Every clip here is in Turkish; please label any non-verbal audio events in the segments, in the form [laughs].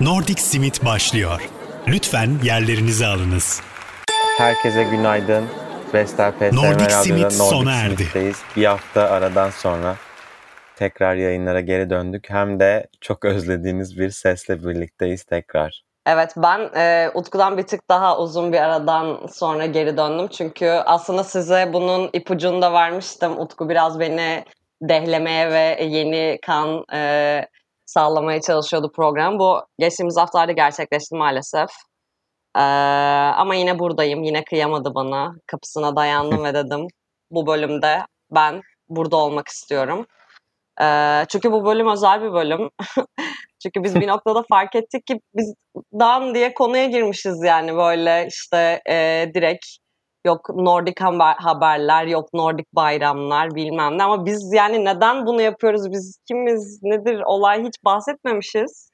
Nordic Simit başlıyor. Lütfen yerlerinizi alınız. Herkese günaydın. Vestel PSM Nordic Simit Radyo'da sona Nordic erdi. Simit'teyiz. Bir hafta aradan sonra tekrar yayınlara geri döndük. Hem de çok özlediğiniz bir sesle birlikteyiz tekrar. Evet ben e, Utku'dan bir tık daha uzun bir aradan sonra geri döndüm. Çünkü aslında size bunun ipucunu da vermiştim. Utku biraz beni dehlemeye ve yeni kan e, sağlamaya çalışıyordu program. Bu geçtiğimiz haftalarda gerçekleşti maalesef. E, ama yine buradayım. Yine kıyamadı bana. Kapısına dayandım ve dedim bu bölümde ben burada olmak istiyorum. E, çünkü bu bölüm özel bir bölüm. [laughs] Çünkü biz bir [laughs] noktada fark ettik ki biz dan diye konuya girmişiz yani böyle işte e, direkt yok Nordik haber, haberler, yok Nordik bayramlar bilmem ne ama biz yani neden bunu yapıyoruz, biz kimiz, nedir olay hiç bahsetmemişiz.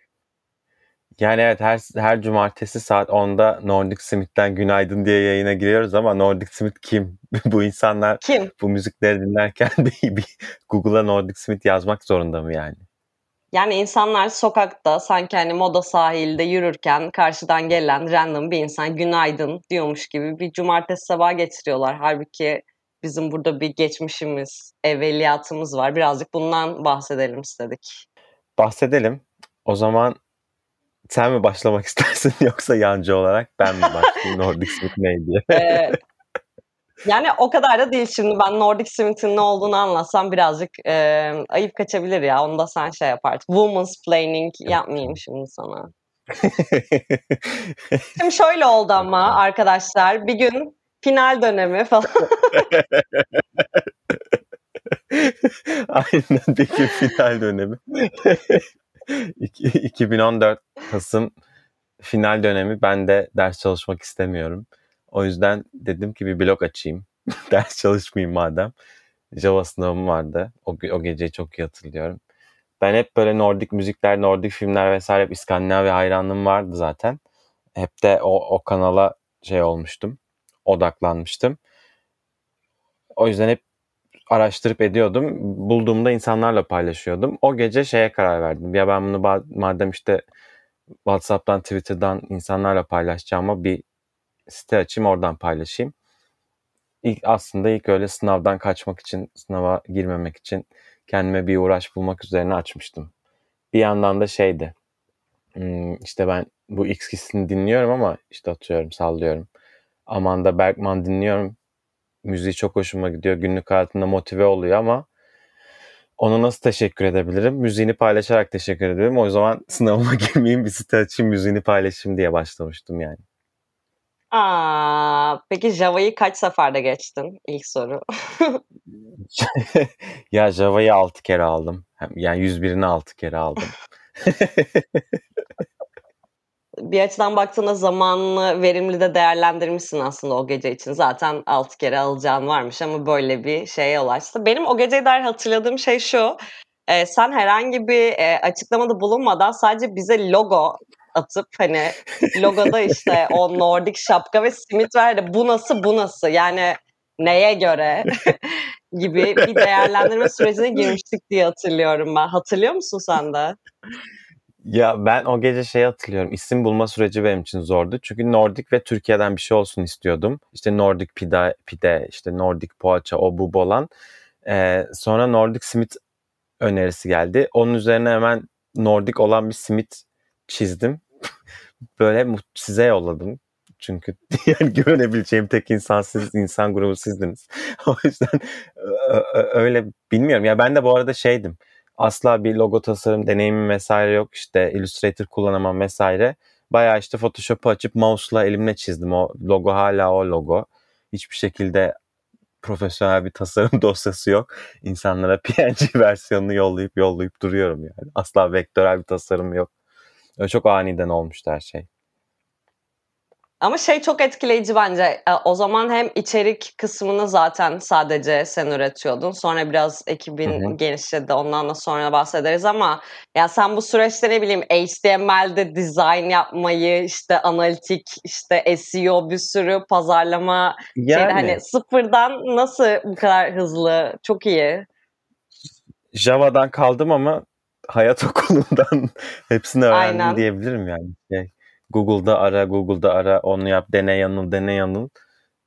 Yani evet her her cumartesi saat 10'da Nordic Simit'ten günaydın diye yayına giriyoruz ama Nordic Simit kim? [laughs] bu insanlar Kim? bu müzikleri dinlerken [laughs] bir, Google'a Nordic Simit yazmak zorunda mı yani? Yani insanlar sokakta sanki hani moda sahilde yürürken karşıdan gelen random bir insan günaydın diyormuş gibi bir cumartesi sabahı geçiriyorlar. Halbuki bizim burada bir geçmişimiz, evveliyatımız var. Birazcık bundan bahsedelim istedik. Bahsedelim. O zaman sen mi başlamak [laughs] istersin yoksa yancı olarak ben mi başlayayım [laughs] Nordic Simit ne diye? Yani o kadar da değil şimdi ben Nordic Simit'in ne olduğunu anlatsam birazcık e, ayıp kaçabilir ya. Onu da sen şey yapart. Woman's planning yapmayayım şimdi sana. [laughs] Şimdi şöyle oldu ama arkadaşlar bir gün final dönemi falan. [laughs] Aynen bir gün final dönemi. [laughs] İki- 2014 Kasım final dönemi. Ben de ders çalışmak istemiyorum. O yüzden dedim ki bir blog açayım. [laughs] ders çalışmayayım madem. Java sınavım vardı. O, o geceyi çok iyi hatırlıyorum. Ben hep böyle Nordik müzikler, Nordik filmler vesaire hep İskandinavya hayranlığım vardı zaten. Hep de o, o kanala şey olmuştum. Odaklanmıştım. O yüzden hep araştırıp ediyordum. Bulduğumda insanlarla paylaşıyordum. O gece şeye karar verdim. Ya ben bunu madem işte WhatsApp'tan, Twitter'dan insanlarla paylaşacağıma bir site açayım oradan paylaşayım. İlk aslında ilk öyle sınavdan kaçmak için, sınava girmemek için kendime bir uğraş bulmak üzerine açmıştım. Bir yandan da şeydi. hmm, işte ben bu X-Kiss'ini dinliyorum ama işte atıyorum, sallıyorum. Amanda Bergman dinliyorum. Müziği çok hoşuma gidiyor. Günlük hayatımda motive oluyor ama ona nasıl teşekkür edebilirim? Müziğini paylaşarak teşekkür ederim. O zaman [laughs] sınavıma girmeyeyim bir site açayım müziğini paylaşayım diye başlamıştım yani. Aa, peki Java'yı kaç seferde geçtin? İlk soru. [laughs] ya Java'yı 6 kere aldım. Yani 101'ini 6 kere aldım. [laughs] bir açıdan baktığında zamanını verimli de değerlendirmişsin aslında o gece için. Zaten 6 kere alacağın varmış ama böyle bir şeye ulaştı. Benim o geceye dair hatırladığım şey şu. e, sen herhangi bir e, açıklamada bulunmadan sadece bize logo atıp hani logoda işte o Nordik şapka ve simit verdi. Bu nasıl bu nasıl yani neye göre [laughs] gibi bir değerlendirme sürecine girmiştik diye hatırlıyorum ben. Hatırlıyor musun sen de? Ya ben o gece şey hatırlıyorum. İsim bulma süreci benim için zordu. Çünkü Nordik ve Türkiye'den bir şey olsun istiyordum. İşte Nordik pide, pide işte Nordik poğaça, o bu olan. Ee, sonra Nordik simit önerisi geldi. Onun üzerine hemen Nordik olan bir simit çizdim. Böyle size yolladım. Çünkü [laughs] yani güvenebileceğim tek insan siz, insan grubu sizdiniz. [laughs] o yüzden öyle bilmiyorum. Ya ben de bu arada şeydim. Asla bir logo tasarım deneyimim vesaire yok. İşte Illustrator kullanamam vesaire. Bayağı işte Photoshop'u açıp mouse'la elimle çizdim. O logo hala o logo. Hiçbir şekilde profesyonel bir tasarım [laughs] dosyası yok. İnsanlara PNG versiyonunu yollayıp yollayıp duruyorum yani. Asla vektörel bir tasarım yok. Öyle çok aniden olmuştu her şey. Ama şey çok etkileyici bence. E, O zaman hem içerik kısmını zaten sadece sen üretiyordun. Sonra biraz ekibin Hı hı. genişledi. Ondan da sonra bahsederiz ama ya sen bu süreçte ne bileyim HTML'de design yapmayı, işte analitik, işte SEO bir sürü pazarlama şeyde Yani hani sıfırdan nasıl bu kadar hızlı? Çok iyi. Java'dan kaldım ama hayat [laughs] okulundan hepsini öğrendim Aynen. diyebilirim yani. Şey, Google'da ara, Google'da ara, onu yap, dene yanıl, dene yanıl.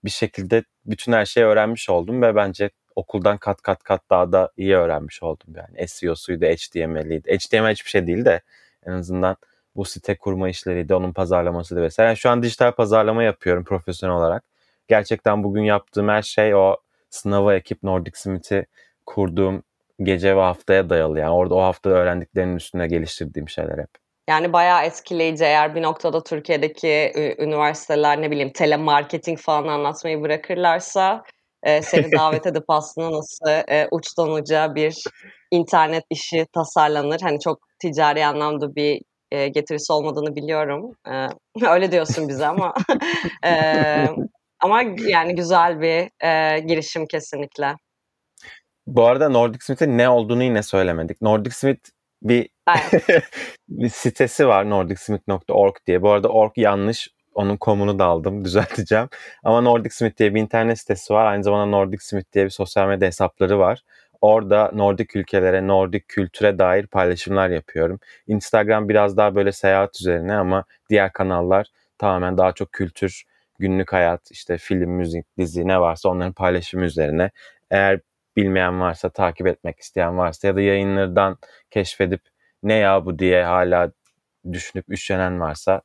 Bir şekilde bütün her şeyi öğrenmiş oldum ve bence okuldan kat kat kat daha da iyi öğrenmiş oldum yani. SEO'suydu, HTML'iydi. HTML hiçbir şey değil de en azından bu site kurma işleriydi, onun pazarlamasıydı vesaire. Yani şu an dijital pazarlama yapıyorum profesyonel olarak. Gerçekten bugün yaptığım her şey o sınava ekip Nordic Smith'i kurduğum gece ve haftaya dayalı. Yani orada o hafta öğrendiklerimin üstüne geliştirdiğim şeyler hep. Yani bayağı etkileyici eğer bir noktada Türkiye'deki üniversiteler ne bileyim telemarketing falan anlatmayı bırakırlarsa e, seni [laughs] davet edip aslında nasıl e, uçtan uca bir internet işi tasarlanır. Hani çok ticari anlamda bir e, getirisi olmadığını biliyorum. E, [laughs] öyle diyorsun bize ama [laughs] e, ama yani güzel bir e, girişim kesinlikle. Bu arada Nordic Smith'in ne olduğunu yine söylemedik. Nordic Smith bir [laughs] bir sitesi var nordicsmith.org diye. Bu arada org yanlış. Onun komunu da aldım. [laughs] Düzelteceğim. Ama Nordic Smith diye bir internet sitesi var. Aynı zamanda Nordic Smith diye bir sosyal medya hesapları var. Orada Nordik ülkelere, Nordik kültüre dair paylaşımlar yapıyorum. Instagram biraz daha böyle seyahat üzerine ama diğer kanallar tamamen daha çok kültür, günlük hayat, işte film, müzik, dizi ne varsa onların paylaşımı üzerine. Eğer bilmeyen varsa, takip etmek isteyen varsa ya da yayınlardan keşfedip ne ya bu diye hala düşünüp üşenen varsa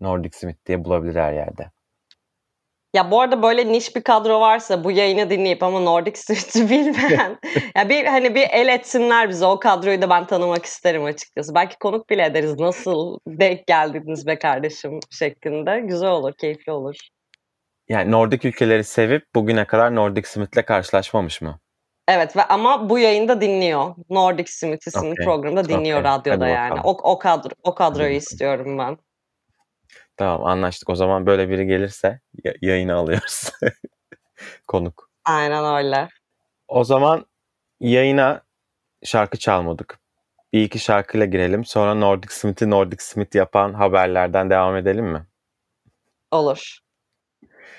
Nordic Smith diye bulabilir her yerde. Ya bu arada böyle niş bir kadro varsa bu yayını dinleyip ama Nordic Smith'i bilmeyen [laughs] ya bir hani bir el etsinler bize o kadroyu da ben tanımak isterim açıkçası. Belki konuk bile ederiz. Nasıl denk geldiniz be kardeşim şeklinde. Güzel olur, keyifli olur. Yani Nordik ülkeleri sevip bugüne kadar Nordic Smith'le karşılaşmamış mı? Evet ve ama bu yayında dinliyor. Nordic Smith isimli okay. programda dinliyor okay. radyoda Hadi yani. O, o kadro o kadroyu istiyorum ben. Tamam anlaştık. O zaman böyle biri gelirse yayını alıyoruz. [laughs] Konuk. Aynen öyle. O zaman yayına şarkı çalmadık. Bir iki şarkıyla girelim. Sonra Nordic Smith'i Nordic Smith yapan haberlerden devam edelim mi? Olur.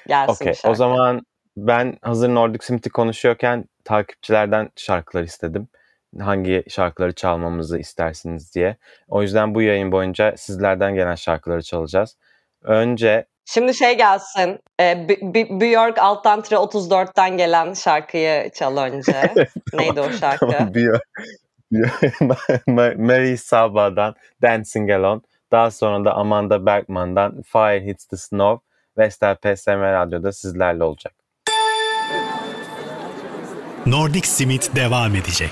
Gelsin okay. O zaman ben hazır Nordic Smith'i konuşuyorken takipçilerden şarkılar istedim. Hangi şarkıları çalmamızı istersiniz diye. O yüzden bu yayın boyunca sizlerden gelen şarkıları çalacağız. Önce Şimdi şey gelsin. E, Björk alttan tire 34'ten gelen şarkıyı çal önce. [laughs] Neydi o şarkı? Tamam, Björk. [laughs] Mary Saba'dan Dancing Alone. Daha sonra da Amanda Bergman'dan Fire Hits the Snow. Vestel PSM Radyo'da sizlerle olacak. Nordic Smith devam edecek.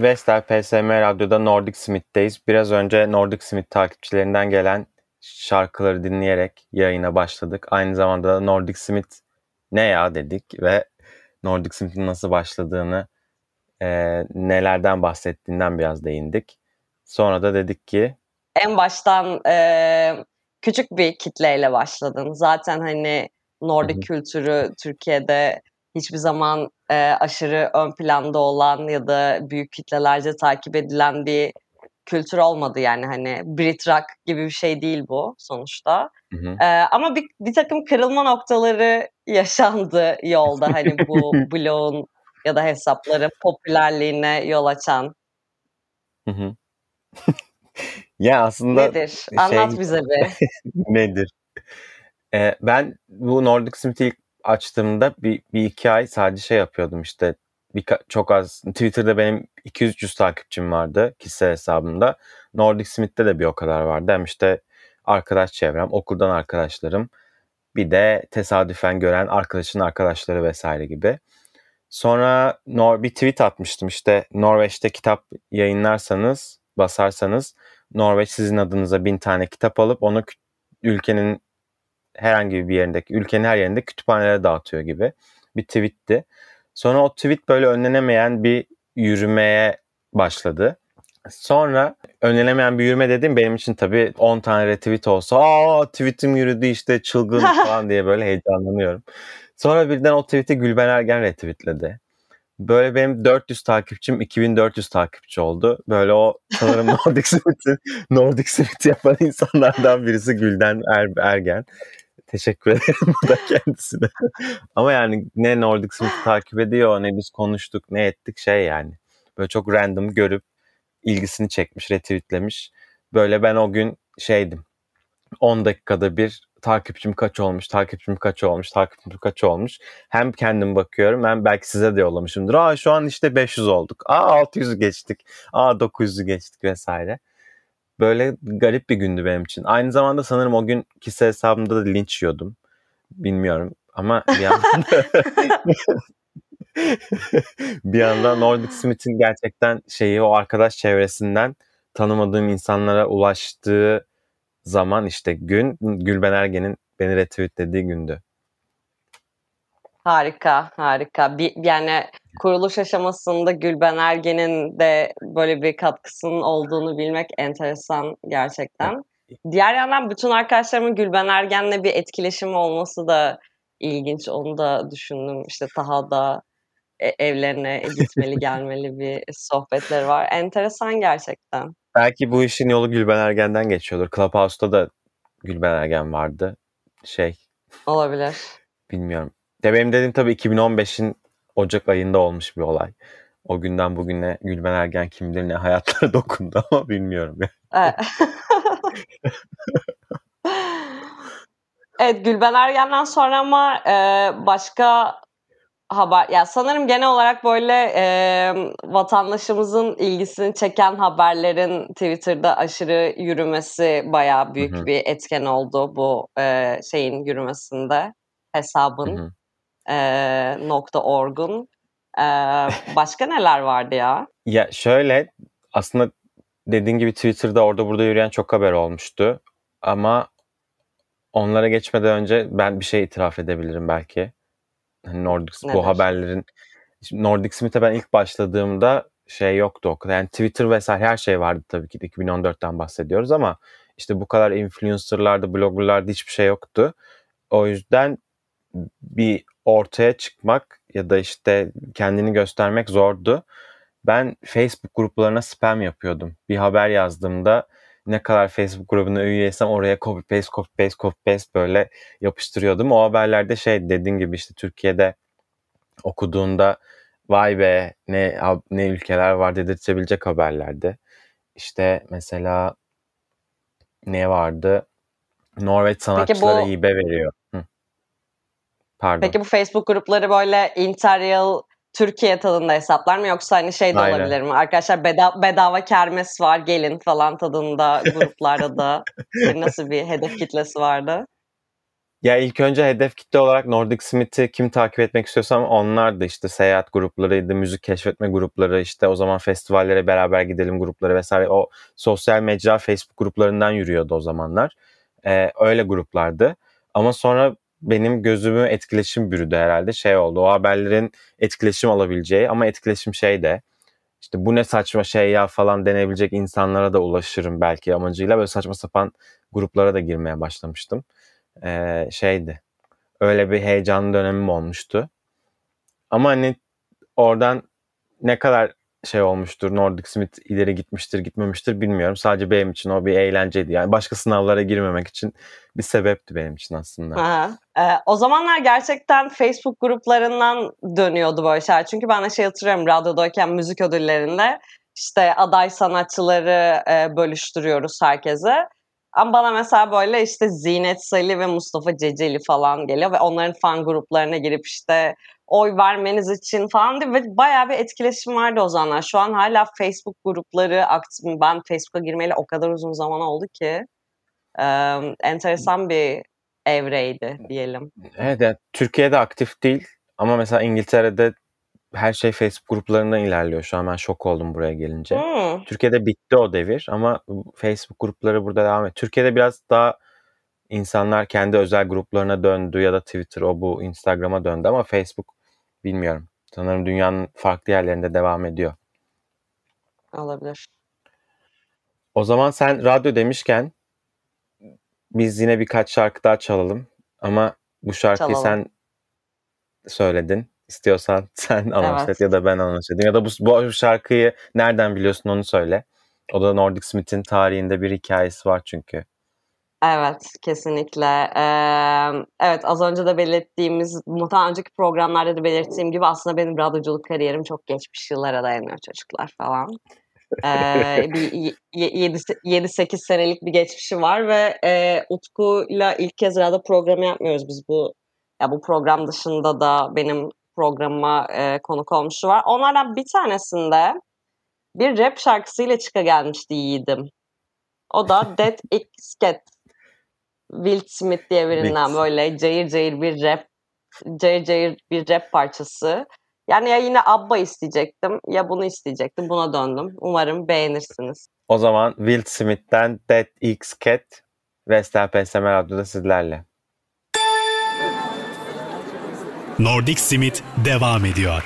Vestel PSM Radyo'da Nordic Smith'teyiz. Biraz önce Nordic Smith takipçilerinden gelen şarkıları dinleyerek yayına başladık. Aynı zamanda da Nordic Smith ne ya dedik ve Nordic Smith'in nasıl başladığını, e, nelerden bahsettiğinden biraz değindik. Sonra da dedik ki... En baştan e, küçük bir kitleyle başladın. Zaten hani Nordik Hı-hı. kültürü Türkiye'de hiçbir zaman e, aşırı ön planda olan ya da büyük kitlelerce takip edilen bir kültür olmadı yani hani Brit rock gibi bir şey değil bu sonuçta. Hı hı. Ee, ama bir, bir takım kırılma noktaları [laughs] yaşandı yolda hani bu [laughs] blogun ya da hesapların popülerliğine yol açan. Hı hı. [laughs] ya aslında nedir? Şey, Anlat bize bir. nedir? Ee, ben bu Nordic Smith'i ilk açtığımda bir, bir iki ay sadece şey yapıyordum işte bir, çok az Twitter'da benim 200-300 takipçim vardı kişisel hesabımda. Nordic Smith'te de bir o kadar vardı. Hem işte arkadaş çevrem, okuldan arkadaşlarım bir de tesadüfen gören arkadaşın arkadaşları vesaire gibi. Sonra Nor bir tweet atmıştım işte Norveç'te kitap yayınlarsanız, basarsanız Norveç sizin adınıza bin tane kitap alıp onu ülkenin herhangi bir yerindeki, ülkenin her yerinde kütüphanelere dağıtıyor gibi bir tweetti. Sonra o tweet böyle önlenemeyen bir yürümeye başladı. Sonra önlenemeyen bir yürüme dedim benim için tabii 10 tane retweet olsa aa tweetim yürüdü işte çılgın [laughs] falan diye böyle heyecanlanıyorum. Sonra birden o tweet'i Gülben Ergen retweetledi. Böyle benim 400 takipçim 2400 takipçi oldu. Böyle o sanırım [laughs] Nordic Smith'i Nordic Smith yapan insanlardan birisi Gülden er, Ergen. Teşekkür ederim [laughs] burada kendisine. Ama yani ne Nordic Smith takip ediyor ne biz konuştuk ne ettik şey yani. Böyle çok random görüp ilgisini çekmiş, retweetlemiş. Böyle ben o gün şeydim. 10 dakikada bir takipçim kaç olmuş, takipçim kaç olmuş, takipçim kaç olmuş. Hem kendim bakıyorum hem belki size de yollamışımdır. Aa şu an işte 500 olduk. Aa 600'ü geçtik. Aa 900'ü geçtik vesaire. Böyle garip bir gündü benim için. Aynı zamanda sanırım o gün kişisel hesabımda da linç yiyordum. Bilmiyorum ama bir yandan [laughs] bir yandan Nordic Smith'in gerçekten şeyi o arkadaş çevresinden tanımadığım insanlara ulaştığı zaman işte gün Gülben Ergen'in beni retweetlediği gündü. Harika, harika. Bir, yani kuruluş aşamasında Gülben Ergen'in de böyle bir katkısının olduğunu bilmek enteresan gerçekten. Diğer yandan bütün arkadaşlarımın Gülben Ergen'le bir etkileşimi olması da ilginç. Onu da düşündüm. İşte Taha'da e, evlerine gitmeli [laughs] gelmeli bir sohbetleri var. Enteresan gerçekten. Belki bu işin yolu Gülben Ergen'den geçiyordur. Clubhouse'da da Gülben Ergen vardı. Şey. Olabilir. Bilmiyorum. Ya benim dediğim tabii 2015'in Ocak ayında olmuş bir olay. O günden bugüne Gülben Ergen kim bilir ne hayatlara [laughs] dokundu ama bilmiyorum. Evet. evet Gülben Ergen'den sonra ama e, başka haber ya sanırım genel olarak böyle e, vatandaşımızın ilgisini çeken haberlerin Twitter'da aşırı yürümesi bayağı büyük hı hı. bir etken oldu bu e, şeyin yürümesinde hesabın hı hı. E, nokta orgun. E, başka neler vardı ya? Ya şöyle aslında dediğin gibi Twitter'da orada burada yürüyen çok haber olmuştu ama onlara geçmeden önce ben bir şey itiraf edebilirim belki. Hani Nordic Nedir? bu haberlerin Nordic Smith'e ben ilk başladığımda şey yoktu o kadar. Yani Twitter vesaire her şey vardı tabii ki 2014'ten bahsediyoruz ama işte bu kadar influencerlarda, bloggerlarda hiçbir şey yoktu. O yüzden bir ortaya çıkmak ya da işte kendini göstermek zordu. Ben Facebook gruplarına spam yapıyordum. Bir haber yazdığımda ne kadar Facebook grubuna üyeysem oraya copy paste copy paste copy paste böyle yapıştırıyordum. O haberlerde şey dediğin gibi işte Türkiye'de okuduğunda vay be ne ne ülkeler var dedirtebilecek haberlerdi. İşte mesela ne vardı? Norveç sanatçılara bu, hibe veriyor. Pardon. Peki bu Facebook grupları böyle Interrail Türkiye tadında hesaplar mı yoksa hani şey de Aynen. olabilir mi? Arkadaşlar bedava, bedava kermes var gelin falan tadında gruplarda da [laughs] nasıl bir hedef kitlesi vardı? Ya ilk önce hedef kitle olarak Nordic Smith'i kim takip etmek istiyorsam onlar da işte seyahat gruplarıydı, müzik keşfetme grupları, işte o zaman festivallere beraber gidelim grupları vesaire. O sosyal mecra Facebook gruplarından yürüyordu o zamanlar. Ee, öyle gruplardı. Ama sonra benim gözümü etkileşim bürüdü herhalde. Şey oldu o haberlerin etkileşim alabileceği ama etkileşim şey de işte bu ne saçma şey ya falan denebilecek insanlara da ulaşırım belki amacıyla böyle saçma sapan gruplara da girmeye başlamıştım. Ee, şeydi öyle bir heyecanlı dönemim olmuştu. Ama hani oradan ne kadar şey olmuştur. Nordic Smith ileri gitmiştir, gitmemiştir bilmiyorum. Sadece benim için o bir eğlenceydi. Yani başka sınavlara girmemek için bir sebepti benim için aslında. Ha. Ee, o zamanlar gerçekten Facebook gruplarından dönüyordu böyle şeyler. Çünkü ben de şey hatırlıyorum radyodayken müzik ödüllerinde işte aday sanatçıları e, bölüştürüyoruz herkese. Ama bana mesela böyle işte Zinet Salih ve Mustafa Ceceli falan geliyor ve onların fan gruplarına girip işte oy vermeniz için falan diye ve bayağı bir etkileşim vardı o zamanlar. Şu an hala Facebook grupları aktif. Ben Facebook'a girmeli o kadar uzun zaman oldu ki e, enteresan bir evreydi diyelim. Evet yani Türkiye'de aktif değil ama mesela İngiltere'de her şey Facebook gruplarından ilerliyor. Şu an ben şok oldum buraya gelince. Hmm. Türkiye'de bitti o devir ama Facebook grupları burada devam ediyor. Türkiye'de biraz daha insanlar kendi özel gruplarına döndü ya da Twitter o bu Instagram'a döndü ama Facebook bilmiyorum. Sanırım dünyanın farklı yerlerinde devam ediyor. Olabilir. O zaman sen radyo demişken biz yine birkaç şarkı daha çalalım. Ama bu şarkıyı çalalım. sen söyledin. İstiyorsan [laughs] sen anons evet. et ya da ben anons edeyim. Ya da bu, bu şarkıyı nereden biliyorsun onu söyle. O da Nordic Smith'in tarihinde bir hikayesi var çünkü. Evet, kesinlikle. Ee, evet, az önce de belirttiğimiz, muhtemelen önceki programlarda da belirttiğim gibi aslında benim radyoculuk kariyerim çok geçmiş yıllara dayanıyor çocuklar falan. Ee, bir 7-8 senelik bir geçmişi var ve e, Utku'yla ilk kez radyo programı yapmıyoruz biz bu. Ya bu program dışında da benim programıma e, konuk olmuşu var. Onlardan bir tanesinde bir rap şarkısıyla çıka gelmişti yiğidim. O da [laughs] Dead X Cat. Will Smith diye birinden böyle cayır cayır bir rap cayır cayır bir rap parçası. Yani ya yine Abba isteyecektim ya bunu isteyecektim. Buna döndüm. Umarım beğenirsiniz. O zaman Will Smith'ten Dead X Cat Vestel PSM Radyo'da sizlerle. Nordic Simit devam ediyor.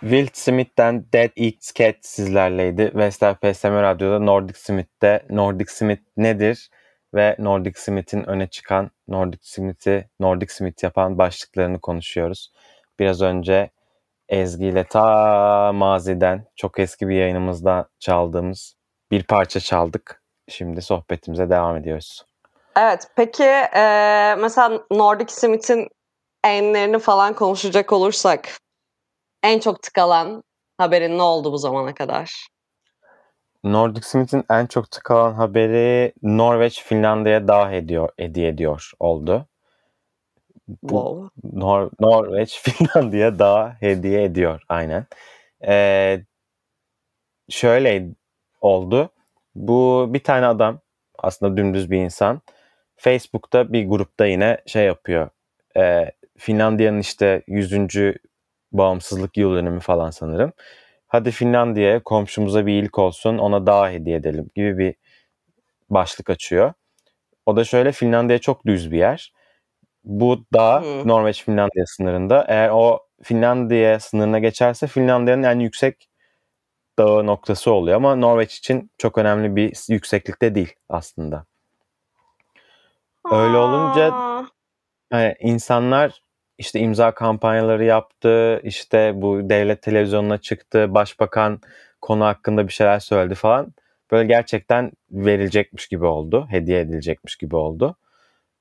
Will Smith'ten Dead X Cat sizlerleydi. Vestel PSM Radyo'da Nordic Smith'te Nordic Smith nedir ve Nordic Smith'in öne çıkan Nordic Smith'i Nordic Smith yapan başlıklarını konuşuyoruz. Biraz önce Ezgi ile ta maziden çok eski bir yayınımızda çaldığımız bir parça çaldık. Şimdi sohbetimize devam ediyoruz. Evet peki e, mesela Nordic Smith'in enlerini falan konuşacak olursak en çok tıkalan haberin ne oldu bu zamana kadar? Nordic Smith'in en çok tıkalan haberi Norveç Finlandiya'ya daha ediyor, hediye ediyor oldu. Wow. Nor Norveç [laughs] Finlandiya daha hediye ediyor aynen. Ee, şöyle oldu. Bu bir tane adam aslında dümdüz bir insan. Facebook'ta bir grupta yine şey yapıyor. E, Finlandiya'nın işte 100. bağımsızlık yıl dönümü falan sanırım. Hadi Finlandiya'ya komşumuza bir iyilik olsun ona daha hediye edelim gibi bir başlık açıyor. O da şöyle Finlandiya çok düz bir yer. Bu dağ Norveç Finlandiya sınırında. Eğer o Finlandiya sınırına geçerse Finlandiya'nın en yüksek dağı noktası oluyor ama Norveç için çok önemli bir yükseklikte değil aslında. Öyle olunca hani insanlar işte imza kampanyaları yaptı, işte bu devlet televizyonuna çıktı, başbakan konu hakkında bir şeyler söyledi falan. Böyle gerçekten verilecekmiş gibi oldu, hediye edilecekmiş gibi oldu.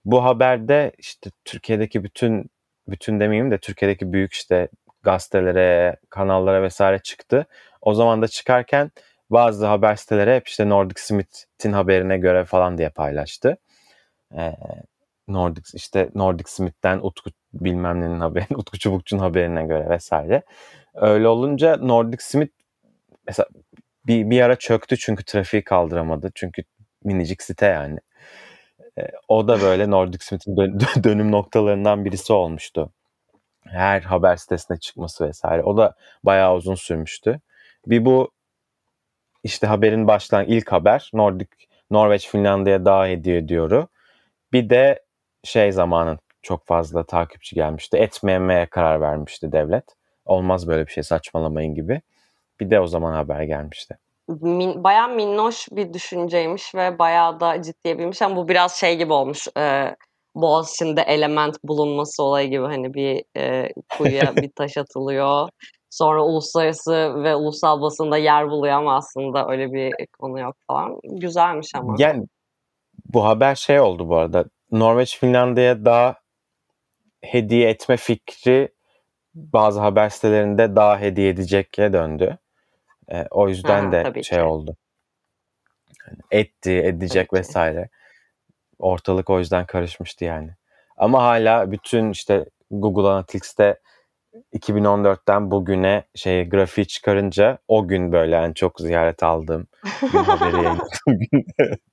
Bu haberde işte Türkiye'deki bütün bütün demeyeyim de Türkiye'deki büyük işte gazetelere, kanallara vesaire çıktı. O zaman da çıkarken bazı haber siteleri hep işte Nordic Smith'in haberine göre falan diye paylaştı. Ee, Nordic işte Nordic Smith'ten Utku bilmem nenin haberi, [laughs] Utku Çubukçu'nun haberine göre vesaire. Öyle olunca Nordic Smith mesela bir, bir ara çöktü çünkü trafiği kaldıramadı. Çünkü minicik site yani. Ee, o da böyle Nordic Smith'in dön, [laughs] dönüm noktalarından birisi olmuştu. Her haber sitesine çıkması vesaire. O da bayağı uzun sürmüştü. Bir bu işte haberin başlayan ilk haber Nordic Norveç Finlandiya daha hediye ediyoru. Bir de şey zamanın çok fazla takipçi gelmişti. Etmemeye karar vermişti devlet. Olmaz böyle bir şey saçmalamayın gibi. Bir de o zaman haber gelmişti. Min, bayağı minnoş bir düşünceymiş ve bayağı da ciddiye binmiş. Ama bu biraz şey gibi olmuş. E, Boğaziçi'nde element bulunması olayı gibi hani bir e, kuyuya [laughs] bir taş atılıyor. Sonra uluslararası ve ulusal basında yer buluyor ama aslında öyle bir konu yok falan. Güzelmiş ama. Yani bu haber şey oldu bu arada. Norveç Finlandiya'ya daha hediye etme fikri bazı haber sitelerinde daha hediye edecekke döndü. E, o yüzden ha, de şey ki. oldu. Yani etti, edecek tabii vesaire. Ki. Ortalık o yüzden karışmıştı yani. Ama hala bütün işte Google Analytics'te 2014'ten bugüne şey grafiği çıkarınca o gün böyle en çok ziyaret aldığım gün haberi [laughs] [laughs]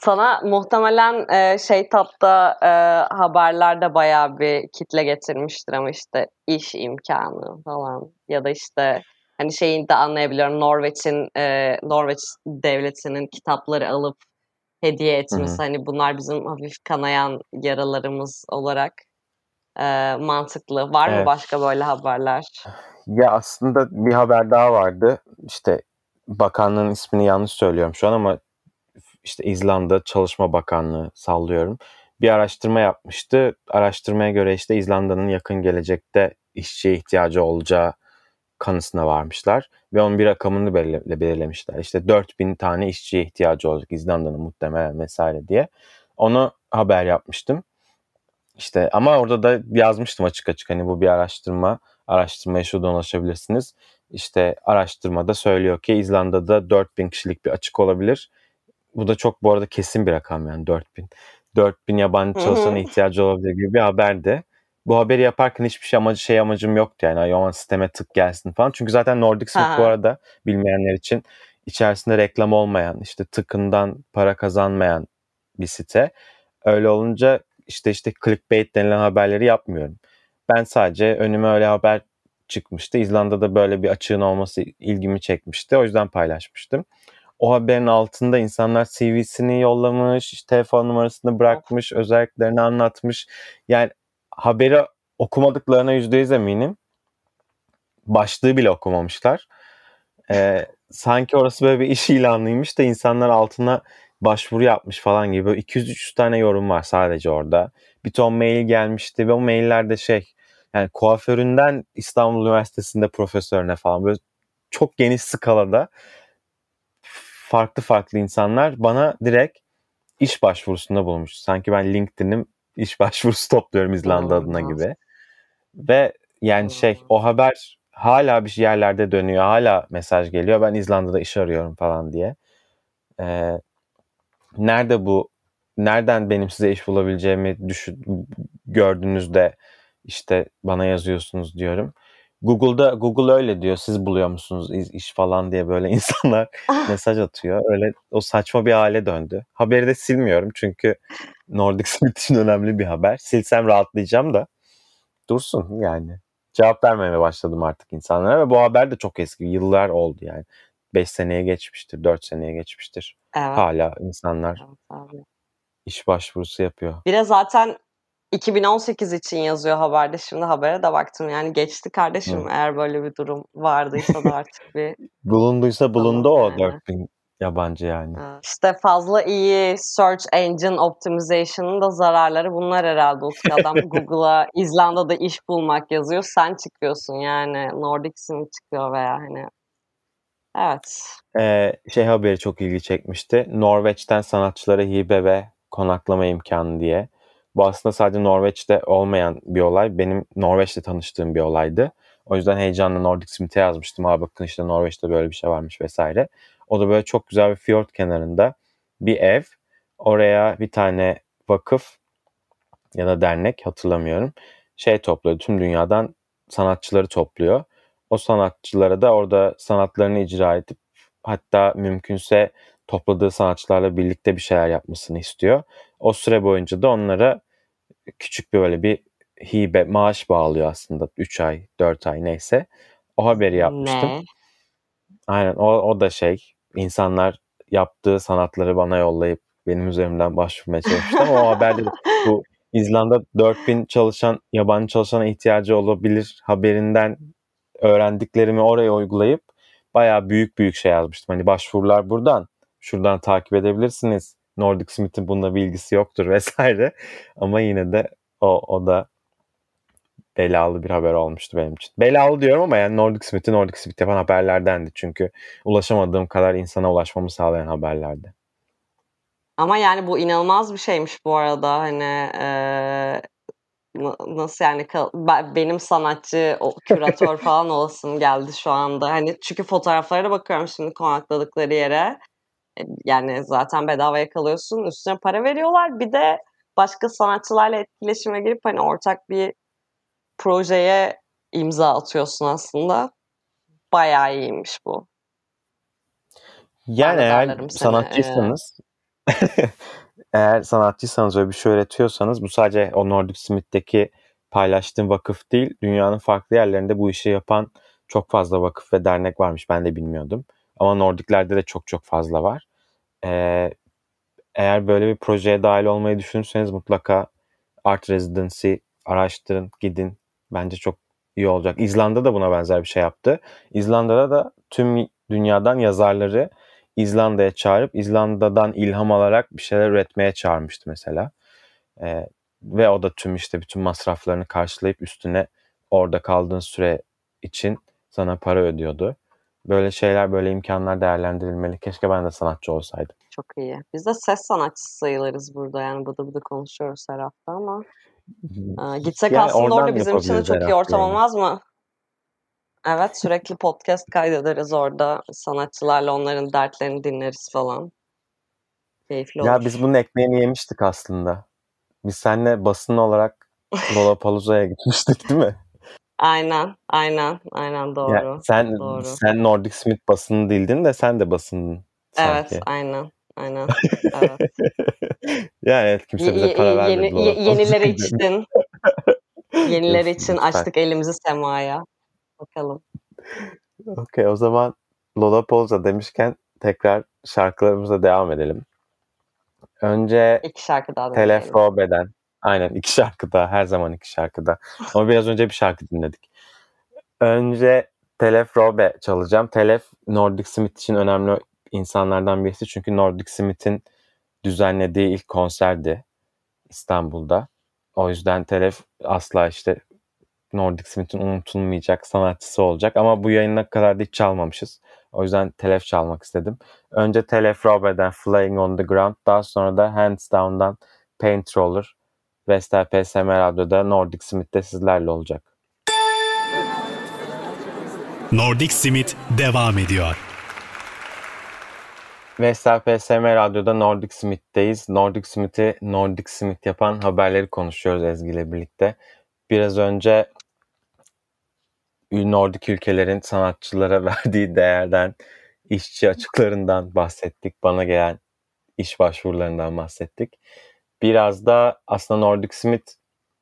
Sana muhtemelen e, şey tapta e, haberlerde bayağı bir kitle getirmiştir ama işte iş imkanı falan ya da işte hani şeyini de anlayabiliyorum Norveç'in e, Norveç devletinin kitapları alıp hediye etmesi Hı-hı. hani bunlar bizim hafif kanayan yaralarımız olarak e, mantıklı. Var evet. mı başka böyle haberler? Ya aslında bir haber daha vardı. İşte bakanlığın ismini yanlış söylüyorum şu an ama işte İzlanda Çalışma Bakanlığı sallıyorum. Bir araştırma yapmıştı. Araştırmaya göre işte İzlanda'nın yakın gelecekte işçiye ihtiyacı olacağı kanısına varmışlar ve onun bir rakamını belirle, belirlemişler. İşte 4000 tane işçiye ihtiyacı olacak İzlanda'nın muhtemelen vesaire diye. Onu haber yapmıştım. İşte ama orada da yazmıştım açık açık hani bu bir araştırma. Araştırmaya şuradan ulaşabilirsiniz. İşte araştırmada söylüyor ki İzlanda'da 4000 kişilik bir açık olabilir. Bu da çok bu arada kesin bir rakam yani 4000. 4000 yabancı çalışana ihtiyacı olabilir gibi bir haberdi. Bu haberi yaparken hiçbir şey amacı şey amacım yoktu yani. Ay aman sisteme tık gelsin falan. Çünkü zaten Nordic Smith bu arada bilmeyenler için içerisinde reklam olmayan, işte tıkından para kazanmayan bir site. Öyle olunca işte işte clickbait denilen haberleri yapmıyorum. Ben sadece önüme öyle haber çıkmıştı. İzlanda'da böyle bir açığın olması ilgimi çekmişti. O yüzden paylaşmıştım. O haberin altında insanlar CV'sini yollamış, işte telefon numarasını bırakmış, özelliklerini anlatmış. Yani haberi okumadıklarına yüzde yüz eminim. Başlığı bile okumamışlar. Ee, sanki orası böyle bir iş [laughs] ilanıymış da insanlar altına başvuru yapmış falan gibi. Böyle 200-300 tane yorum var sadece orada. Bir ton mail gelmişti ve o maillerde şey yani kuaföründen İstanbul Üniversitesi'nde profesörüne falan böyle çok geniş skalada farklı farklı insanlar bana direkt iş başvurusunda bulmuş. Sanki ben LinkedIn'im iş [laughs] başvurusu topluyorum İzlanda adına gibi. Ve yani şey o haber hala bir yerlerde dönüyor. Hala mesaj geliyor. Ben İzlanda'da iş arıyorum falan diye. Ee, nerede bu nereden benim size iş bulabileceğimi düşün, gördüğünüzde işte bana yazıyorsunuz diyorum. Google'da Google öyle diyor. Siz buluyor musunuz iş falan diye böyle [laughs] insanlar mesaj atıyor. Öyle o saçma bir hale döndü. Haberi de silmiyorum çünkü Nordic Smith için önemli bir haber. Silsem rahatlayacağım da dursun yani. Cevap vermemeye başladım artık insanlara ve bu haber de çok eski. Yıllar oldu yani. 5 seneye geçmiştir, 4 seneye geçmiştir. Evet. Hala insanlar evet, iş başvurusu yapıyor. Bir de zaten 2018 için yazıyor haberde. Şimdi habere de baktım. Yani geçti kardeşim Hı. eğer böyle bir durum vardıysa da artık bir... [laughs] Bulunduysa bulundu o yani. 4000 yabancı yani. İşte fazla iyi search engine optimization'ın da zararları bunlar herhalde Utku. Adam [laughs] Google'a İzlanda'da iş bulmak yazıyor. Sen çıkıyorsun yani. Nordic Sim çıkıyor veya hani Evet. Ee, şey haberi çok ilgi çekmişti. Norveç'ten sanatçılara hibe ve konaklama imkanı diye. Bu aslında sadece Norveç'te olmayan bir olay. Benim Norveç'te tanıştığım bir olaydı. O yüzden heyecanla Nordic Smith'e yazmıştım. Aa bakın işte Norveç'te böyle bir şey varmış vesaire. O da böyle çok güzel bir fiyort kenarında bir ev. Oraya bir tane vakıf ya da dernek hatırlamıyorum. Şey topluyor. Tüm dünyadan sanatçıları topluyor. O sanatçılara da orada sanatlarını icra edip hatta mümkünse topladığı sanatçılarla birlikte bir şeyler yapmasını istiyor. O süre boyunca da onlara küçük bir böyle bir hibe maaş bağlıyor aslında 3 ay 4 ay neyse. O haberi yapmıştım. Ne? Aynen o, o da şey insanlar yaptığı sanatları bana yollayıp benim üzerimden başvurmaya çalıştı ama o haberde [laughs] bu İzlanda 4000 çalışan yabancı çalışana ihtiyacı olabilir haberinden öğrendiklerimi oraya uygulayıp bayağı büyük büyük şey yazmıştım. Hani başvurular buradan şuradan takip edebilirsiniz. Nordic Smith'in bununla bir ilgisi yoktur vesaire. [laughs] Ama yine de o, o da belalı bir haber olmuştu benim için. Belalı diyorum ama yani Nordic Smith'i Nordic Smith yapan haberlerdendi. Çünkü ulaşamadığım kadar insana ulaşmamı sağlayan haberlerdi. Ama yani bu inanılmaz bir şeymiş bu arada. Hani e, nasıl yani benim sanatçı, o, küratör [laughs] falan olasım geldi şu anda. Hani çünkü fotoğraflara bakıyorum şimdi konakladıkları yere. Yani zaten bedavaya kalıyorsun. Üstüne para veriyorlar. Bir de başka sanatçılarla etkileşime girip hani ortak bir projeye imza atıyorsun aslında. Bayağı iyiymiş bu. Yani eğer sanatçıysanız [laughs] eğer sanatçıysanız ve bir şey öğretiyorsanız bu sadece o Nordic Smith'teki paylaştığım vakıf değil. Dünyanın farklı yerlerinde bu işi yapan çok fazla vakıf ve dernek varmış. Ben de bilmiyordum. Ama Nordic'lerde de çok çok fazla var. Ee, eğer böyle bir projeye dahil olmayı düşünürseniz mutlaka Art Residency araştırın, gidin. Bence çok iyi olacak. İzlanda da buna benzer bir şey yaptı. İzlanda'da da tüm dünyadan yazarları İzlanda'ya çağırıp İzlanda'dan ilham alarak bir şeyler üretmeye çağırmıştı mesela. Ee, ve o da tüm işte bütün masraflarını karşılayıp üstüne orada kaldığın süre için sana para ödüyordu. Böyle şeyler, böyle imkanlar değerlendirilmeli. Keşke ben de sanatçı olsaydım. Çok iyi. Biz de ses sanatçısı sayılırız burada yani bıdı bıdı konuşuyoruz her hafta ama [laughs] e, gitsek Yani aslında orada bizim için de çok iyi ortam yani. olmaz mı? Evet sürekli podcast kaydederiz orada sanatçılarla onların dertlerini dinleriz falan. Keyifli olur. Ya biz bunun ekmeğini yemiştik aslında. Biz seninle basın olarak [laughs] Lollapalooza'ya gitmiştik değil mi? Aynen, aynen, aynen doğru. Ya sen doğru. sen Nordic Smith basını değildin de sen de basındın Evet, sanki. aynen, aynen. [laughs] Evet. yani evet kimse bize para vermedi. yeni, ye- Lollapalooza'ya yenileri için, yenileri için açtık elimizi semaya. Bakalım. Okey o zaman Lollapalooza demişken tekrar şarkılarımıza devam edelim. Önce İki şarkı daha. Telefobe'den. Aynen iki şarkı daha. Her zaman iki şarkı daha. Ama biraz önce bir şarkı dinledik. Önce Telef Robe çalacağım. Telef Nordic Smith için önemli insanlardan birisi. Çünkü Nordic Smith'in düzenlediği ilk konserdi İstanbul'da. O yüzden Telef asla işte Nordic Smith'in unutulmayacak sanatçısı olacak. Ama bu yayına kadar da hiç çalmamışız. O yüzden Telef çalmak istedim. Önce Telef Robe'den Flying on the Ground. Daha sonra da Hands Down'dan Paint Roller. Vestel PSM Radyo'da Nordic Smith'te sizlerle olacak. Nordic Simit devam ediyor. Vestel PSM Radyo'da Nordic Smith'teyiz. Nordic Smith'i Nordic Smith yapan haberleri konuşuyoruz Ezgi ile birlikte. Biraz önce Nordik ülkelerin sanatçılara [laughs] verdiği değerden, işçi açıklarından bahsettik. Bana gelen iş başvurularından bahsettik. Biraz da aslında Nordic Smith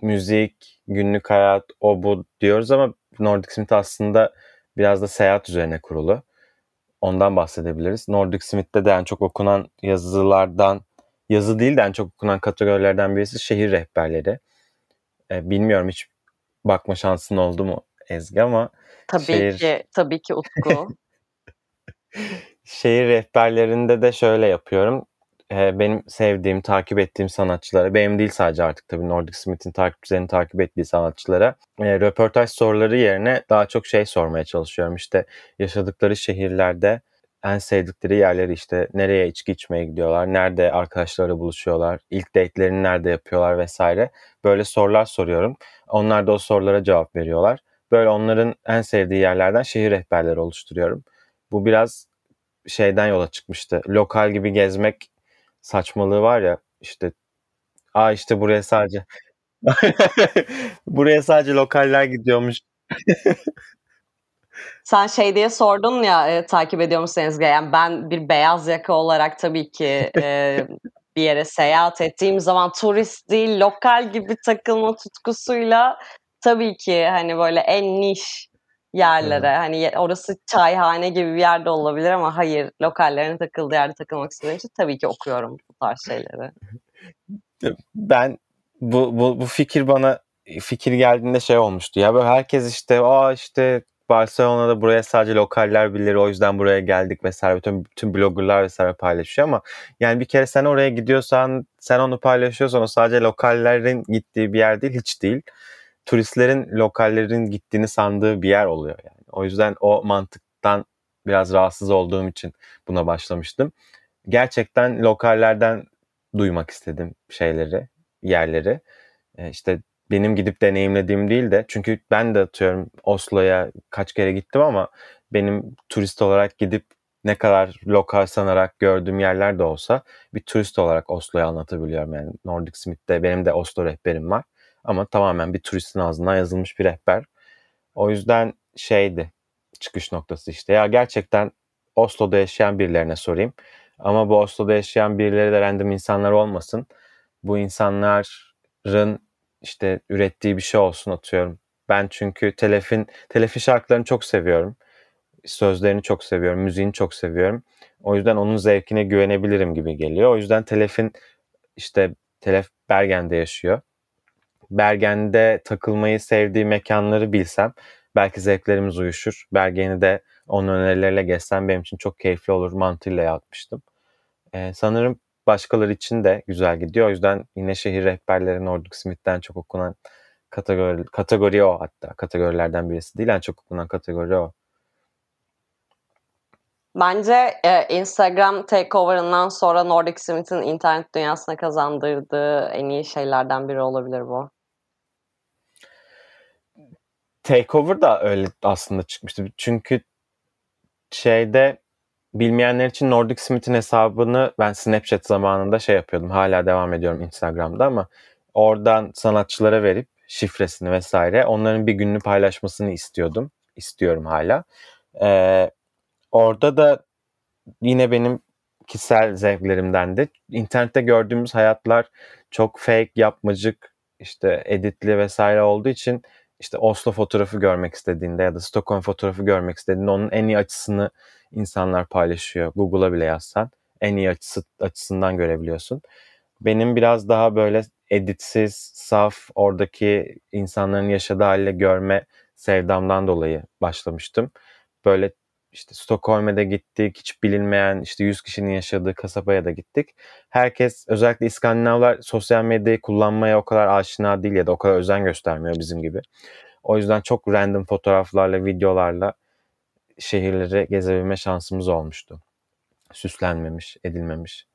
müzik, günlük hayat, o bu diyoruz ama Nordic Smith aslında biraz da seyahat üzerine kurulu. Ondan bahsedebiliriz. Nordic Smith'te de en çok okunan yazılardan, yazı değil de en çok okunan kategorilerden birisi şehir rehberleri. Ee, bilmiyorum hiç bakma şansın oldu mu Ezgi ama Tabii şehir ki, tabii ki Utku. [laughs] şehir rehberlerinde de şöyle yapıyorum. Ee, benim sevdiğim, takip ettiğim sanatçılara, benim değil sadece artık tabii Nordic Smith'in takipçilerini takip ettiği sanatçılara e, röportaj soruları yerine daha çok şey sormaya çalışıyorum. İşte yaşadıkları şehirlerde en sevdikleri yerleri işte nereye içki içmeye gidiyorlar, nerede arkadaşlarla buluşuyorlar, ilk date'lerini nerede yapıyorlar vesaire. Böyle sorular soruyorum. Onlar da o sorulara cevap veriyorlar. Böyle onların en sevdiği yerlerden şehir rehberleri oluşturuyorum. Bu biraz şeyden yola çıkmıştı. Lokal gibi gezmek saçmalığı var ya işte aa işte buraya sadece [laughs] buraya sadece lokaller gidiyormuş. [laughs] Sen şey diye sordun ya e, takip ediyor musun Ezgi? Yani ben bir beyaz yaka olarak tabii ki e, [laughs] bir yere seyahat ettiğim zaman turist değil lokal gibi takılma tutkusuyla tabii ki hani böyle en niş yerlere hani ye- orası çayhane gibi bir yerde olabilir ama hayır lokallerin takıldığı yerde takılmak istediğim için tabii ki okuyorum bu tarz şeyleri. [laughs] Ben bu, bu, bu fikir bana fikir geldiğinde şey olmuştu ya böyle herkes işte aa işte Barcelona'da buraya sadece lokaller bilir o yüzden buraya geldik vesaire bütün, bütün bloggerlar vesaire paylaşıyor ama yani bir kere sen oraya gidiyorsan sen onu paylaşıyorsan o sadece lokallerin gittiği bir yer değil hiç değil. Turistlerin lokallerin gittiğini sandığı bir yer oluyor yani. O yüzden o mantıktan biraz rahatsız olduğum için buna başlamıştım. Gerçekten lokallerden duymak istedim şeyleri, yerleri. E, işte benim gidip deneyimlediğim değil de çünkü ben de atıyorum Oslo'ya kaç kere gittim ama benim turist olarak gidip ne kadar lokal sanarak gördüğüm yerler de olsa bir turist olarak Oslo'yu anlatabiliyorum. Yani Nordic Smith'te benim de Oslo rehberim var. Ama tamamen bir turistin ağzından yazılmış bir rehber. O yüzden şeydi çıkış noktası işte. Ya gerçekten Oslo'da yaşayan birilerine sorayım. Ama bu Oslo'da yaşayan birileri de random insanlar olmasın. Bu insanların işte ürettiği bir şey olsun atıyorum. Ben çünkü Telef'in Telef'in şarkılarını çok seviyorum. Sözlerini çok seviyorum, müziğini çok seviyorum. O yüzden onun zevkine güvenebilirim gibi geliyor. O yüzden Telef'in işte Telef Bergen'de yaşıyor. Bergen'de takılmayı sevdiği mekanları bilsem belki zevklerimiz uyuşur. Bergen'i de onun önerileriyle gezsem benim için çok keyifli olur mantığıyla yapmıştım. Ee, sanırım başkaları için de güzel gidiyor. O yüzden yine şehir rehberleri Nordic Smith'ten çok okunan kategori, kategori o hatta. Kategorilerden birisi değil en çok okunan kategori o. Bence e, Instagram takeover'ından sonra Nordic Smith'in internet dünyasına kazandırdığı en iyi şeylerden biri olabilir bu. Takeover da öyle aslında çıkmıştı. Çünkü şeyde bilmeyenler için Nordic Smith'in hesabını ben Snapchat zamanında şey yapıyordum. Hala devam ediyorum Instagram'da ama oradan sanatçılara verip şifresini vesaire onların bir gününü paylaşmasını istiyordum. İstiyorum hala. Ee, orada da yine benim kişisel zevklerimdendi. İnternette gördüğümüz hayatlar çok fake, yapmacık, işte editli vesaire olduğu için işte Oslo fotoğrafı görmek istediğinde ya da Stockholm fotoğrafı görmek istediğinde onun en iyi açısını insanlar paylaşıyor. Google'a bile yazsan en iyi açısı açısından görebiliyorsun. Benim biraz daha böyle editsiz, saf, oradaki insanların yaşadığı haliyle görme sevdamdan dolayı başlamıştım. Böyle işte Stockholm'e de gittik. Hiç bilinmeyen işte 100 kişinin yaşadığı kasabaya da gittik. Herkes özellikle İskandinavlar sosyal medyayı kullanmaya o kadar aşina değil ya da o kadar özen göstermiyor bizim gibi. O yüzden çok random fotoğraflarla, videolarla şehirleri gezebilme şansımız olmuştu. Süslenmemiş, edilmemiş.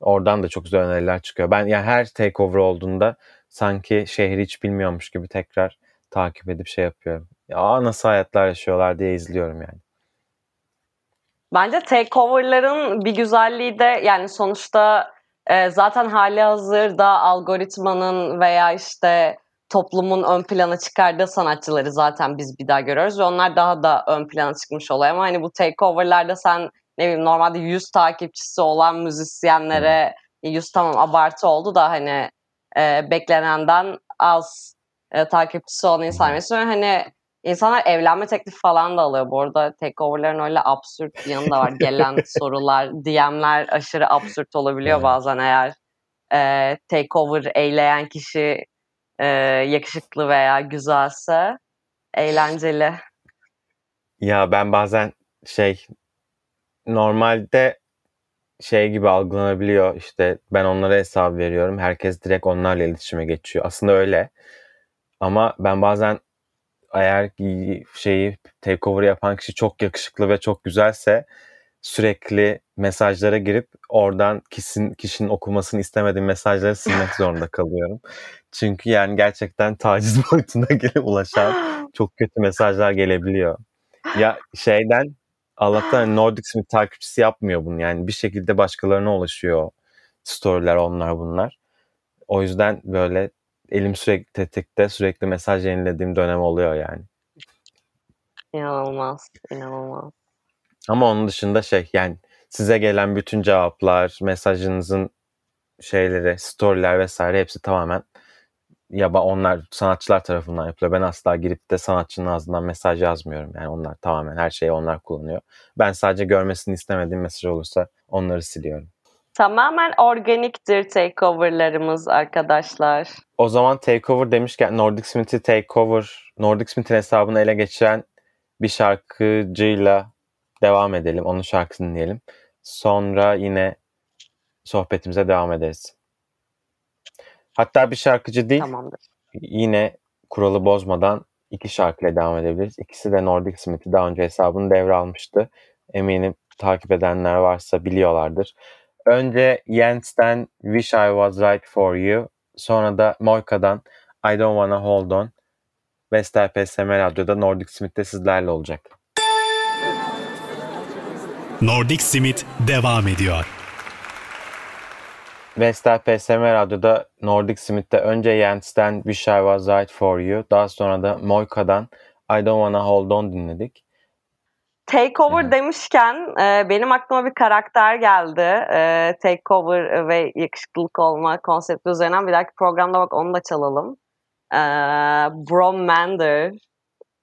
Oradan da çok güzel öneriler çıkıyor. Ben yani her takeover olduğunda sanki şehri hiç bilmiyormuş gibi tekrar takip edip şey yapıyorum. Ya nasıl hayatlar yaşıyorlar diye izliyorum yani. Bence takeover'ların bir güzelliği de yani sonuçta e, zaten hali hazırda algoritmanın veya işte toplumun ön plana çıkardığı sanatçıları zaten biz bir daha görüyoruz ve onlar daha da ön plana çıkmış oluyor. Ama hani bu takeover'larda sen ne bileyim normalde 100 takipçisi olan müzisyenlere 100 tamam abartı oldu da hani e, beklenenden az e, takipçisi olan insan mesela hani insanlar evlenme teklifi falan da alıyor. Bu arada takeover'ların öyle absürt bir yanı da var. [laughs] Gelen sorular, DM'ler aşırı absürt olabiliyor evet. bazen eğer e, takeover eyleyen kişi e, yakışıklı veya güzelse eğlenceli. Ya ben bazen şey normalde şey gibi algılanabiliyor işte ben onlara hesap veriyorum herkes direkt onlarla iletişime geçiyor aslında öyle ama ben bazen eğer şeyi takeover yapan kişi çok yakışıklı ve çok güzelse sürekli mesajlara girip oradan kişinin, kişinin okumasını istemediğim mesajları silmek zorunda kalıyorum. Çünkü yani gerçekten taciz [laughs] boyutuna gelip ulaşan çok kötü mesajlar gelebiliyor. Ya şeyden Allah'tan Nordic Smith takipçisi yapmıyor bunu. Yani bir şekilde başkalarına ulaşıyor storyler onlar bunlar. O yüzden böyle elim sürekli tetikte sürekli mesaj yenilediğim dönem oluyor yani. İnanılmaz, inanılmaz. Ama onun dışında şey yani size gelen bütün cevaplar, mesajınızın şeyleri, storyler vesaire hepsi tamamen ya onlar sanatçılar tarafından yapılıyor. Ben asla girip de sanatçının ağzından mesaj yazmıyorum. Yani onlar tamamen her şeyi onlar kullanıyor. Ben sadece görmesini istemediğim mesaj olursa onları siliyorum. Tamamen organiktir takeover'larımız arkadaşlar. O zaman takeover demişken Nordic Smith'i takeover, Nordic Smith'in hesabını ele geçiren bir şarkıcıyla devam edelim. Onun şarkısını dinleyelim. Sonra yine sohbetimize devam ederiz. Hatta bir şarkıcı değil. Tamamdır. Yine kuralı bozmadan iki şarkıyla devam edebiliriz. İkisi de Nordic Smith'i daha önce hesabını devralmıştı. Eminim takip edenler varsa biliyorlardır. Önce Jens'ten Wish I Was Right For You. Sonra da Moika'dan I Don't Wanna Hold On. Vestel PSM Radyo'da Nordic Smith'te sizlerle olacak. Nordic Smith devam ediyor. Vestel PSM Radyo'da Nordic Smith'te önce Jens'ten Wish I Was Right For You. Daha sonra da Moika'dan I Don't Wanna Hold On dinledik. Takeover evet. demişken e, benim aklıma bir karakter geldi. E, takeover ve yakışıklılık olma konsepti üzerinden bir dahaki programda bak onu da çalalım. E, Brom Mander.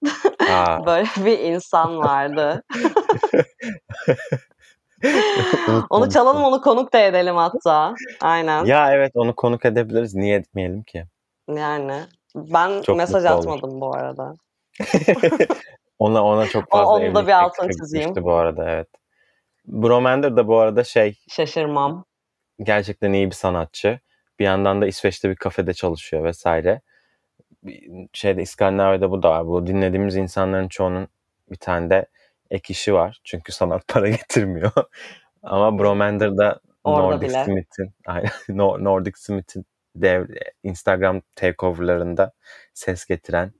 [laughs] Böyle bir insan vardı. [laughs] onu çalalım onu konuk da edelim hatta. Aynen. Ya evet onu konuk edebiliriz. Niye etmeyelim ki? Yani. Ben Çok mesaj atmadım olur. bu arada. [laughs] Ona ona çok fazla Onu da bir altını çizeyim. bu arada evet. Bromander da bu arada şey. Şaşırmam. Gerçekten iyi bir sanatçı. Bir yandan da İsveç'te bir kafede çalışıyor vesaire. Şeyde İskandinavya'da bu da var. Bu dinlediğimiz insanların çoğunun bir tane de ek işi var. Çünkü sanat [laughs] para getirmiyor. [laughs] Ama Bromander'da Orada Nordic. Smith'in [laughs] aynen, Nordic Smith'in dev, Instagram takeoverlarında ses getiren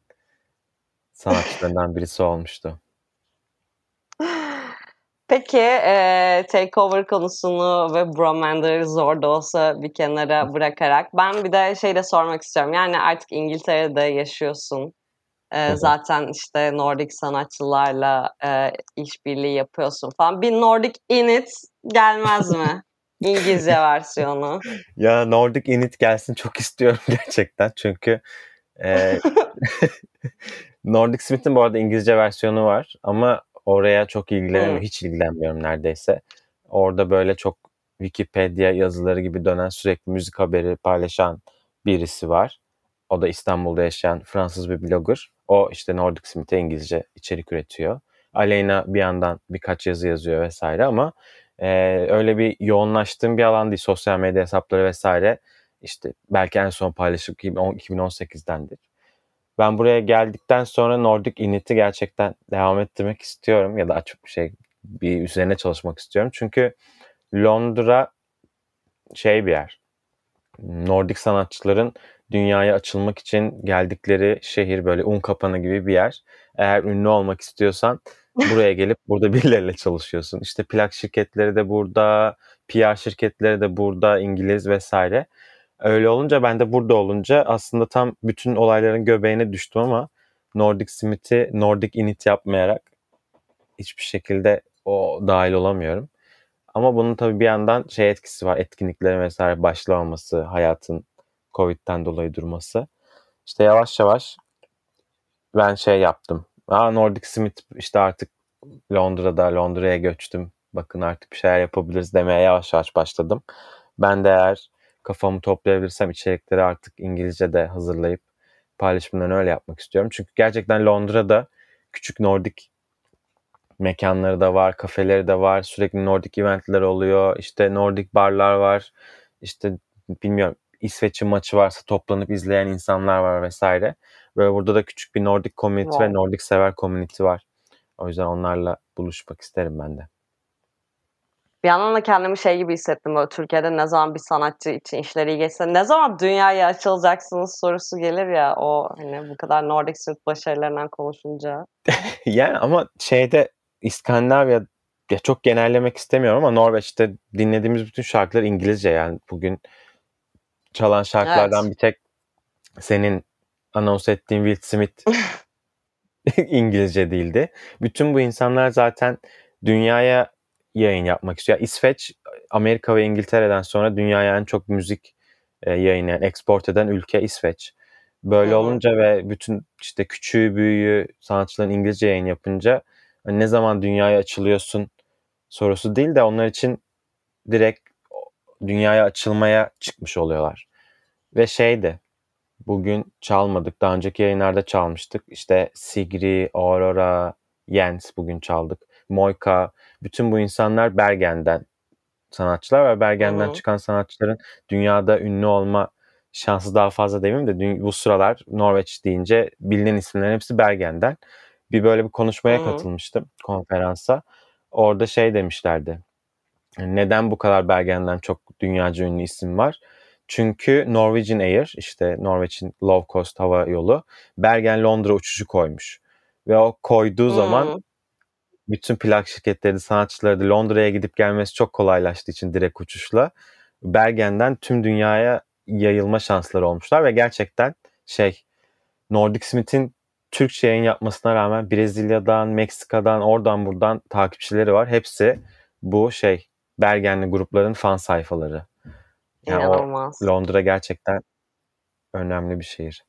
sanatçılarından birisi olmuştu. Peki e, takeover konusunu ve Bromander'ı zor da olsa bir kenara bırakarak ben bir de şey de sormak istiyorum. Yani artık İngiltere'de yaşıyorsun. E, zaten işte Nordik sanatçılarla e, işbirliği yapıyorsun falan. Bir Nordic Init gelmez mi? İngilizce [laughs] versiyonu. Ya Nordic Init gelsin çok istiyorum [laughs] gerçekten. Çünkü e, [laughs] Nordic Smith'in bu arada İngilizce versiyonu var ama oraya çok ilgilenmiyorum. Hiç ilgilenmiyorum neredeyse. Orada böyle çok Wikipedia yazıları gibi dönen sürekli müzik haberi paylaşan birisi var. O da İstanbul'da yaşayan Fransız bir blogger. O işte Nordic Smith'e İngilizce içerik üretiyor. Aleyna bir yandan birkaç yazı yazıyor vesaire ama e, öyle bir yoğunlaştığım bir alan değil. Sosyal medya hesapları vesaire işte belki en son paylaşıp 2018'dendir. Ben buraya geldikten sonra Nordic Init'i gerçekten devam ettirmek istiyorum ya da açıp bir şey bir üzerine çalışmak istiyorum. Çünkü Londra şey bir yer. Nordik sanatçıların dünyaya açılmak için geldikleri şehir böyle un kapanı gibi bir yer. Eğer ünlü olmak istiyorsan buraya gelip burada [laughs] birileriyle çalışıyorsun. İşte plak şirketleri de burada, PR şirketleri de burada, İngiliz vesaire. Öyle olunca ben de burada olunca aslında tam bütün olayların göbeğine düştüm ama Nordic Smith'i Nordic Init yapmayarak hiçbir şekilde o dahil olamıyorum. Ama bunun tabii bir yandan şey etkisi var. Etkinliklere vesaire başlamaması, hayatın Covid'den dolayı durması. İşte yavaş yavaş ben şey yaptım. Aa Nordic Smith işte artık Londra'da, Londra'ya göçtüm. Bakın artık bir şeyler yapabiliriz demeye yavaş yavaş başladım. Ben de eğer kafamı toplayabilirsem içerikleri artık İngilizce'de hazırlayıp paylaşımlarını öyle yapmak istiyorum. Çünkü gerçekten Londra'da küçük Nordik mekanları da var, kafeleri de var. Sürekli Nordik eventler oluyor. İşte Nordik barlar var. İşte bilmiyorum İsveç'in maçı varsa toplanıp izleyen insanlar var vesaire. Böyle burada da küçük bir Nordik community Wow. ve Nordik sever community var. O yüzden onlarla buluşmak isterim ben de. Bir yandan da kendimi şey gibi hissettim böyle Türkiye'de ne zaman bir sanatçı için işleri iyi geçse ne zaman dünyaya açılacaksınız sorusu gelir ya o hani bu kadar Nordic Smith başarılarından konuşunca. [laughs] Yani ama şeyde İskandinavya ya çok genellemek istemiyorum ama Norveç'te dinlediğimiz bütün şarkılar İngilizce yani bugün çalan şarkılardan Evet. bir tek senin anons ettiğin Will Smith [laughs] İngilizce değildi. Bütün bu insanlar zaten dünyaya yayın yapmak istiyor. İsveç, Amerika ve İngiltere'den sonra dünyaya en çok müzik e, yayınlayan, export eden ülke İsveç. Böyle Hı hı. olunca ve bütün işte küçüğü büyüğü sanatçıların İngilizce yayın yapınca hani ne zaman dünyaya açılıyorsun sorusu değil de onlar için direkt dünyaya açılmaya çıkmış oluyorlar. Ve şeydi bugün çalmadık. Daha önceki yayınlarda çalmıştık. İşte Sigri, Aurora, Jens bugün çaldık. Moika. Bütün bu insanlar Bergen'den sanatçılar ve Bergen'den hı. çıkan sanatçıların dünyada ünlü olma şansı daha fazla demeyeyim de bu sıralar Norveç deyince bilinen isimlerin hepsi Bergen'den. Bir böyle bir konuşmaya hı. katılmıştım konferansa. Orada şey demişlerdi. Neden bu kadar Bergen'den çok dünyaca ünlü isim var? Çünkü Norwegian Air işte Norveç'in low cost hava yolu Bergen Londra uçuşu koymuş. Ve o koyduğu zaman Hmm. Bütün plak şirketleri sanatçıları da Londra'ya gidip gelmesi çok kolaylaştığı için direkt uçuşla Bergen'den tüm dünyaya yayılma şansları olmuşlar ve gerçekten şey Nordic Smith'in Türkçe yayın yapmasına rağmen Brezilya'dan, Meksika'dan, oradan buradan takipçileri var. Hepsi bu şey Bergenli grupların fan sayfaları. Yani İnanılmaz. Londra gerçekten önemli bir şehir.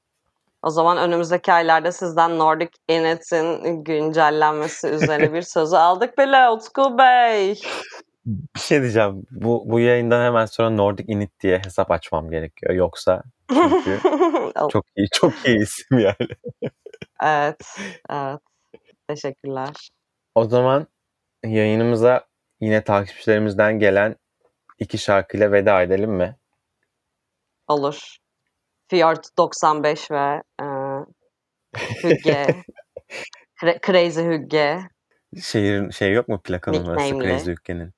O zaman önümüzdeki aylarda sizden Nordic Init'in güncellenmesi üzerine bir [laughs] sözü aldık bile Utku Bey. Bir şey diyeceğim. Bu, bu yayından hemen sonra Nordic Init diye hesap açmam gerekiyor. Yoksa çünkü [laughs] çok iyi, çok iyi isim yani. evet, evet. Teşekkürler. O zaman yayınımıza yine takipçilerimizden gelen iki şarkıyla veda edelim mi? Olur. Fjord 95 ve e, Hügge. [laughs] Cra- Crazy Hügge. Şehir şey yok mu plaka numarası. Crazy Ülke'nin?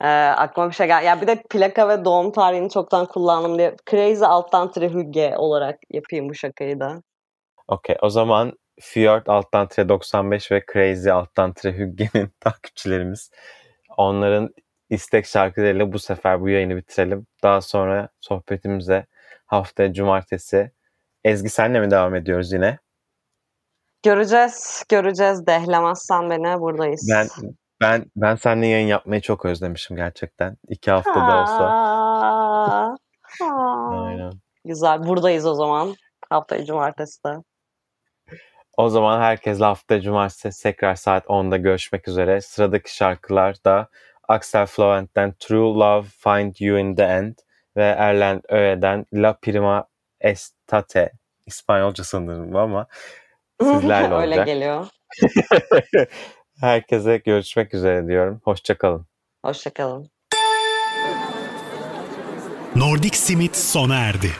Ee, [laughs] aklıma bir şey geldi. Ya bir de plaka ve doğum tarihini çoktan kullandım diye. Crazy alttan tire Hügge olarak yapayım bu şakayı da. Okey o zaman Fjord alttan tire 95 ve Crazy alttan tire Hügge'nin [laughs] takipçilerimiz. Onların istek şarkılarıyla bu sefer bu yayını bitirelim. Daha sonra sohbetimize haftaya cumartesi Ezgi senle mi devam ediyoruz yine? Göreceğiz, göreceğiz. Dehlemezsen beni buradayız. Ben ben ben seninle yayın yapmayı çok özlemişim gerçekten. İki haftada olsa. Aa, aa. Aynen. Güzel. Buradayız o zaman. Haftaya cumartesi de. O zaman herkesle hafta cumartesi tekrar saat 10'da görüşmek üzere. Sıradaki şarkılar da Axel Florent'ten True Love Find You in the End ve Erlen Öğe'den La Prima Estate. İspanyolca sanırım bu ama [laughs] sizlerle Öyle olacak. geliyor. [laughs] Herkese görüşmek üzere diyorum. Hoşçakalın. Hoşçakalın. Nordic Simit sona erdi.